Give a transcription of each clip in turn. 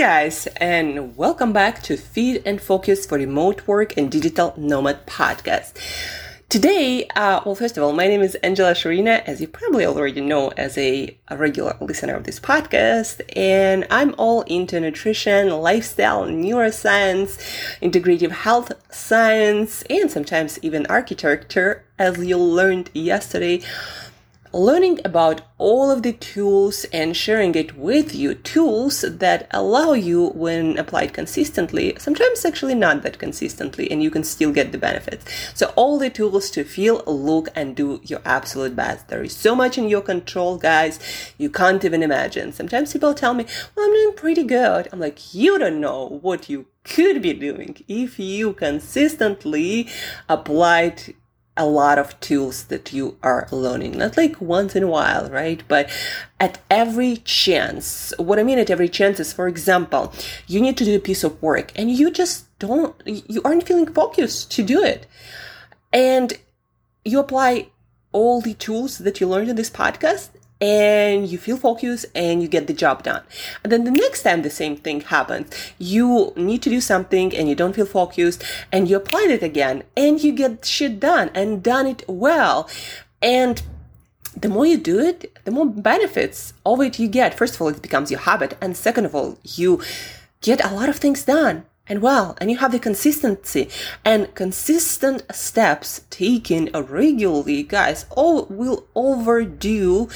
guys, and welcome back to Feed and Focus for Remote Work and Digital Nomad podcast. Today, uh, well, first of all, my name is Angela Sharina, as you probably already know as a, a, regular listener of this podcast, and I'm all into nutrition, lifestyle, neuroscience, integrative health science, and sometimes even architecture, as you learned yesterday learning about all of the tools and sharing it with you. Tools that allow you when applied consistently sometimes actually not that consistently and you can still get the benefits. So all the tools to feel look and do your absolute best. There is so much in your control guys. You can't even imagine. Sometimes people tell me well i'm doing pretty good. I'm like you don't know what you could be doing if you consistently applied a lot of tools that you are learning, not like once in a while, right? But at every chance. What I mean at every chance is, for example, you need to do a piece of work and you just don't, you aren't feeling focused to do it. And you apply all the tools that you learned in this podcast and you feel focused and you get the job done. And then the next time the same thing happens, you need to do something and you don't feel focused and you apply it again and you get shit done and done it well. And the more you do it, the more benefits of it you get. First of all, it becomes your habit. And second of all, you get a lot of things done and well, and you have the consistency and consistent steps taken regularly, guys, all will overdo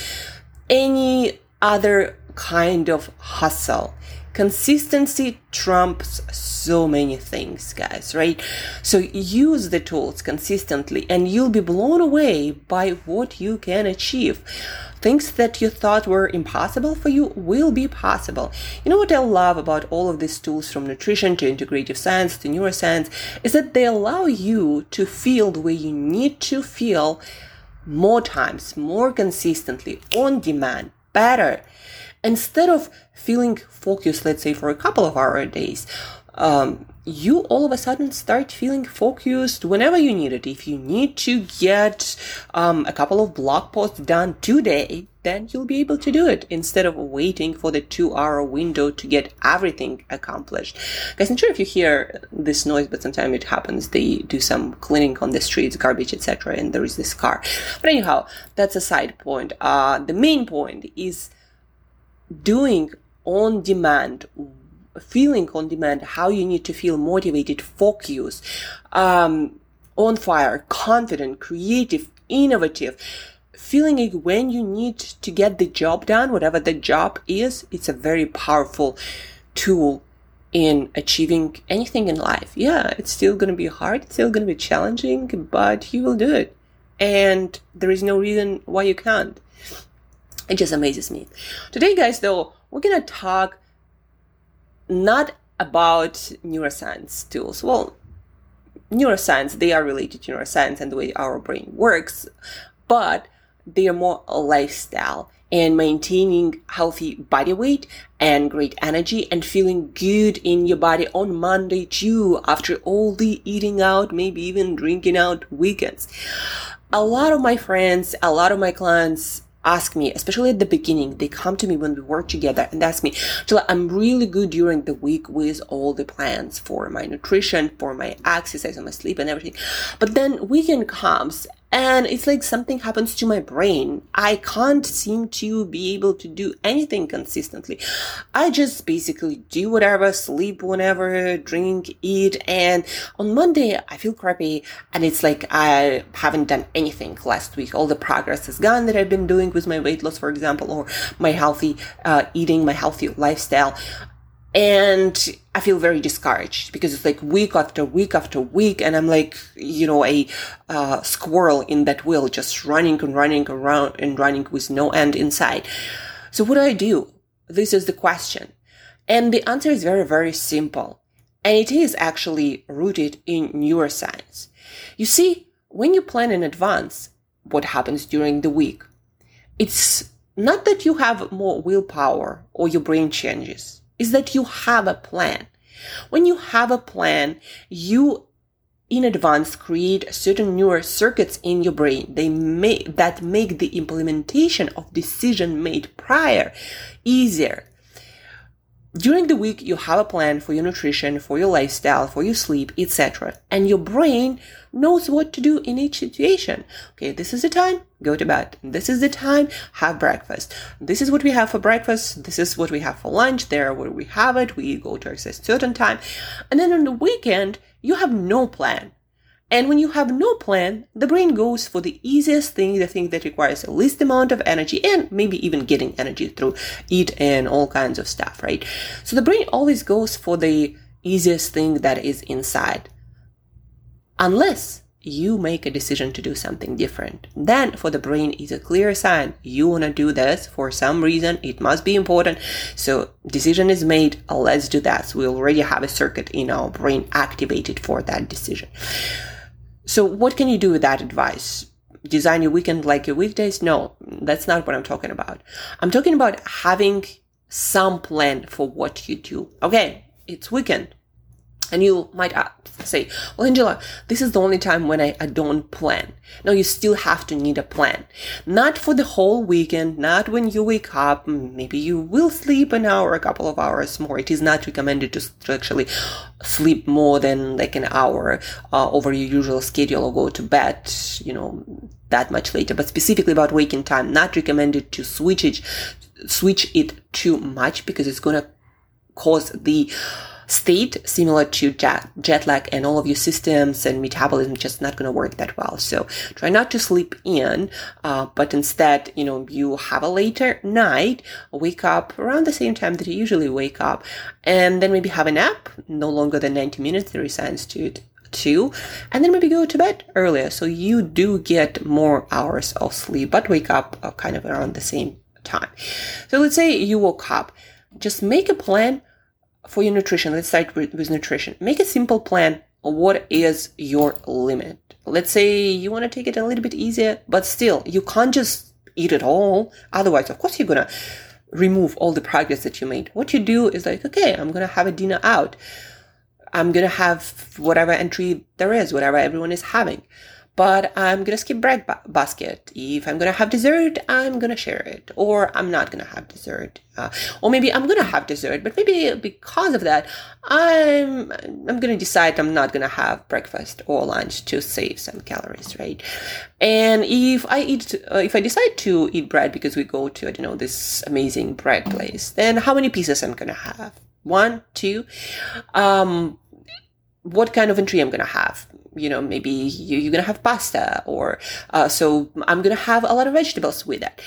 any other kind of hustle. Consistency trumps so many things, guys, right? So use the tools consistently and you'll be blown away by what you can achieve things that you thought were impossible for you will be possible. You know what I love about all of these tools from nutrition to integrative science to neuroscience is that they allow you to feel the way you need to feel more times, more consistently, on demand, better. Instead of feeling focused, let's say for a couple of hour days, um, you all of a sudden start feeling focused whenever you need it. If you need to get um, a couple of blog posts done today, then you'll be able to do it instead of waiting for the two hour window to get everything accomplished. Guys, I'm sure if you hear this noise, but sometimes it happens. They do some cleaning on the streets, garbage, etc., and there is this car. But anyhow, that's a side point. Uh, the main point is doing on demand feeling on demand, how you need to feel motivated, focused, um, on fire, confident, creative, innovative. Feeling it when you need to get the job done, whatever the job is, it's a very powerful tool in achieving anything in life. Yeah, it's still going to be hard, it's still going to be challenging, but you will do it. And there is no reason why you can't. It just amazes me. Today, guys, though, we're to talk not about neuroscience tools. Well, neuroscience, they are related to neuroscience and the way our brain works, but they are more a lifestyle and maintaining healthy body weight and great energy and feeling good in your body on Monday too after all the eating out, maybe even drinking out weekends. A lot of my friends, a lot of my clients ask me, especially at the beginning, they come to me when we work together and ask me, I'm really good during the week with all the plans for my nutrition, for my exercise and my sleep and everything. But then weekend comes and it's like something happens to my brain. I can't seem to be able to do anything consistently. I just basically do whatever, sleep whenever, drink, eat, and on Monday I feel crappy and it's like I haven't done anything last week. All the progress is gone that I've been doing with my weight loss, for example, or my healthy uh, eating, my healthy lifestyle and I feel very discouraged because it's like week after week after week, and I'm like, you know, a uh, squirrel in that wheel, just running and running around and running with no end in sight. So what do I do? This is the question. And the answer is very, very simple. And it is actually rooted in neuroscience. You see, when you plan in advance what happens during the week, it's not that you have more willpower or your brain changes is that you have a plan. When you have a plan, you in advance create certain neural circuits in your brain. They make that make the implementation of decision made prior easier. During the week you have a plan for your nutrition for your lifestyle for your sleep etc and your brain knows what to do in each situation. Okay this is the time go to bed. This is the time have breakfast. This is what we have for breakfast. This is what we have for lunch. There where we have it we go to exercise certain time. And then on the weekend you have no plan. And when you have no plan, the brain goes for the easiest thing, the thing that requires the least amount of energy and maybe even getting energy through eat and all kinds of stuff, right? So the brain always goes for the easiest thing that is inside. Unless you make a decision to do something different. Then for the brain is a clear sign you want to do this for some reason. It must be important. So decision is made. Let's do that. So we already have a circuit in our brain activated for that decision. So what can you do with that advice? Design your weekend like your weekdays? No, that's not what I'm talking about. I'm talking about having some plan for what you do. Okay, it's weekend. And you might say, well, Angela, this is the only time when I, I don't plan. No, you still have to need a plan. Not for the whole weekend, not when you wake up. Maybe you will sleep an hour, a couple of hours more. It is not recommended to, to actually sleep more than like an hour uh, over your usual schedule or go to bed, you know, that much later. But specifically about waking time, not recommended to switch it, switch it too much because it's going to cause the state similar to jet, jet lag and all of your systems and metabolism just not going to work that well. So try not to sleep in, uh, but instead, you know, you have a later night, wake up around the same time that you usually wake up, and then maybe have a nap, no longer than 90 minutes. There is science to it too, and then maybe go to bed earlier. So you do get more hours of sleep, but wake up uh, kind of around the same time. So let's say you woke up, just make a plan for your nutrition, let's start with, with nutrition. Make a simple plan. What is your limit? Let's say you want to take it a little bit easier, but still, you can't just eat it all. Otherwise, of course, you're going to remove all the progress that you made. What you do is like, okay, I'm going to have a dinner out. I'm going to have whatever entry there is, whatever everyone is having but I'm gonna skip bread ba- basket. If I'm gonna have dessert, I'm gonna share it, or I'm not gonna have dessert, uh, or maybe I'm gonna have dessert, but maybe because of that, I'm I'm gonna decide I'm not gonna have breakfast or lunch to save some calories, right? And if I eat, uh, if I decide to eat bread because we go to I don't know this amazing bread place, then how many pieces I'm gonna have? One, two. Um, what kind of entry I'm gonna have? You know, maybe you, are gonna have pasta or, uh, so I'm gonna have a lot of vegetables with it,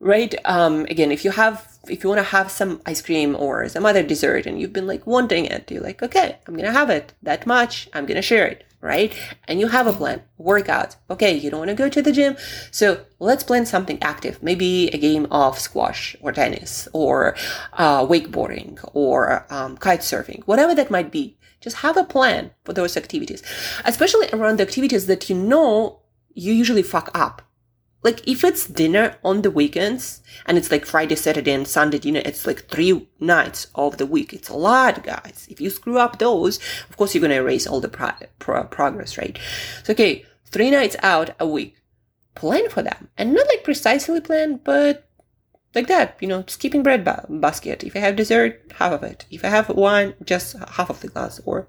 right? Um, again, if you have, if you want to have some ice cream or some other dessert and you've been like wanting it, you're like, okay, I'm gonna have it that much. I'm gonna share it, right? And you have a plan, workout. Okay, you don't want to go to the gym. So let's plan something active. Maybe a game of squash or tennis or, uh, wakeboarding or, um, kite surfing, whatever that might be just have a plan for those activities, especially around the activities that you know you usually fuck up. Like if it's dinner on the weekends and it's like Friday, Saturday and Sunday dinner, it's like three nights of the week. It's a lot, guys. If you screw up those, of course you're going to erase all the pro- pro- progress, right? So, okay, three nights out a week. Plan for them and not like precisely plan, but like that, you know, skipping bread ba- basket. If I have dessert, half of it. If I have wine, just half of the glass or,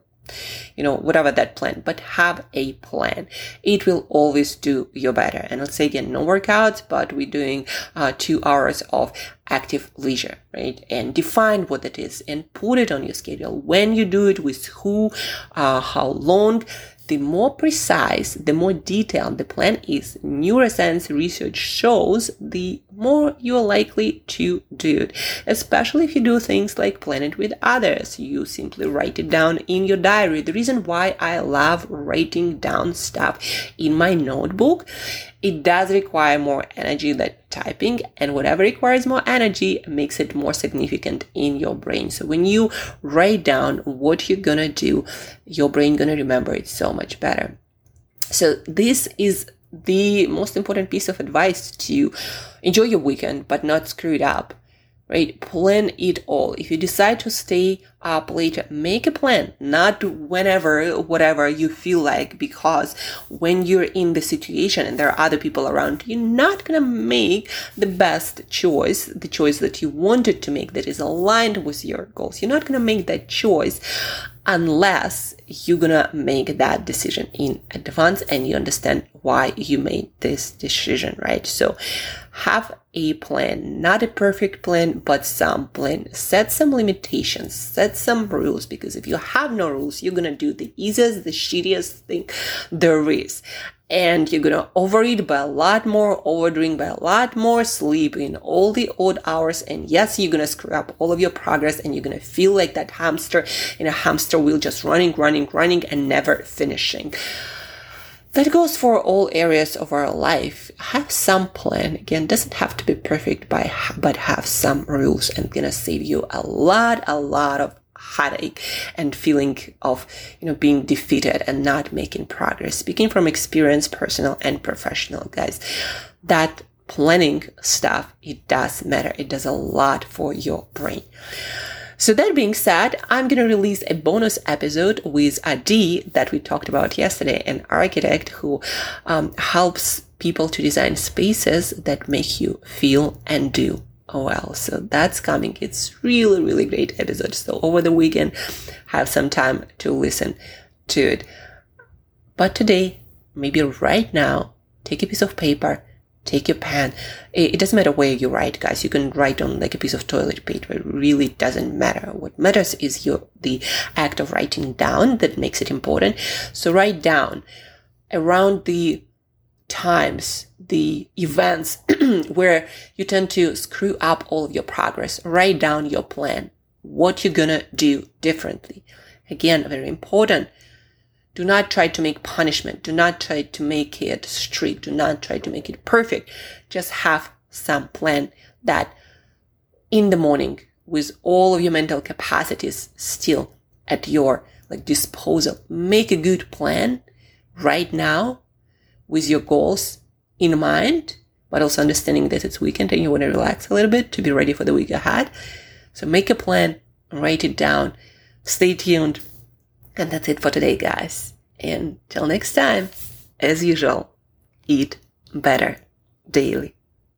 you know, whatever that plan, but have a plan. It will always do you better. And let's say again, no workouts, but we're doing uh, two hours of active leisure, right? And define what it is and put it on your schedule. When you do it with who, uh, how long, the more precise, the more detailed the plan is, neuroscience research shows the more you're likely to do it. Especially if you do things like plan it with others. You simply write it down in your diary. The reason why I love writing down stuff in my notebook it does require more energy than typing and whatever requires more energy makes it more significant in your brain. So when you write down what you're gonna do, your brain gonna remember it so much better. So this is the most important piece of advice to enjoy your weekend but not screw it up right? Plan it all. If you decide to stay up later, make a plan, not whenever, whatever you feel like, because when you're in the situation and there are other people around, you're not gonna make the best choice, the choice that you wanted to make that is aligned with your goals. You're not gonna make that choice unless you're gonna make that decision in advance and you understand why you made this decision, right? So have a plan, not a perfect plan, but some plan. Set some limitations, set some rules, because if you have no rules, you're gonna do the easiest, the shittiest thing there is and you're gonna overeat by a lot more, overdrink by a lot more, sleep in all the odd hours, and yes, you're gonna screw up all of your progress, and you're gonna feel like that hamster in a hamster wheel, just running, running, running, and never finishing. That goes for all areas of our life. Have some plan. Again, doesn't have to be perfect, but have some rules, and gonna save you a lot, a lot of headache and feeling of, you know, being defeated and not making progress. Speaking from experience, personal and professional, guys, that planning stuff, it does matter. It does a lot for your brain. So that being said, I'm going to release a bonus episode with Adi that we talked about yesterday, an architect who um, helps people to design spaces that make you feel and do well. So that's coming. It's really, really great episode. So over the weekend, have some time to listen to it. But today, maybe right now, take a piece of paper, take your pen. It, it, doesn't matter where you write, guys. You can write on like a piece of toilet paper. It really doesn't matter. What matters is your the act of writing down that makes it important. So write down around the times, the events where you tend to screw up all of your progress. Write down your plan, what you're gonna do differently. Again, very important. Do not try to make punishment. Do not try to make it strict. Do not try to make it perfect. Just have some plan that in the morning with all of your mental capacities still at your like disposal. Make a good plan right now with your goals in mind, but also understanding that it's weekend and you want to relax a little bit to be ready for the week ahead. So make a plan, write it down, stay tuned. And that's it for today, guys. And till next time, as usual, eat better daily.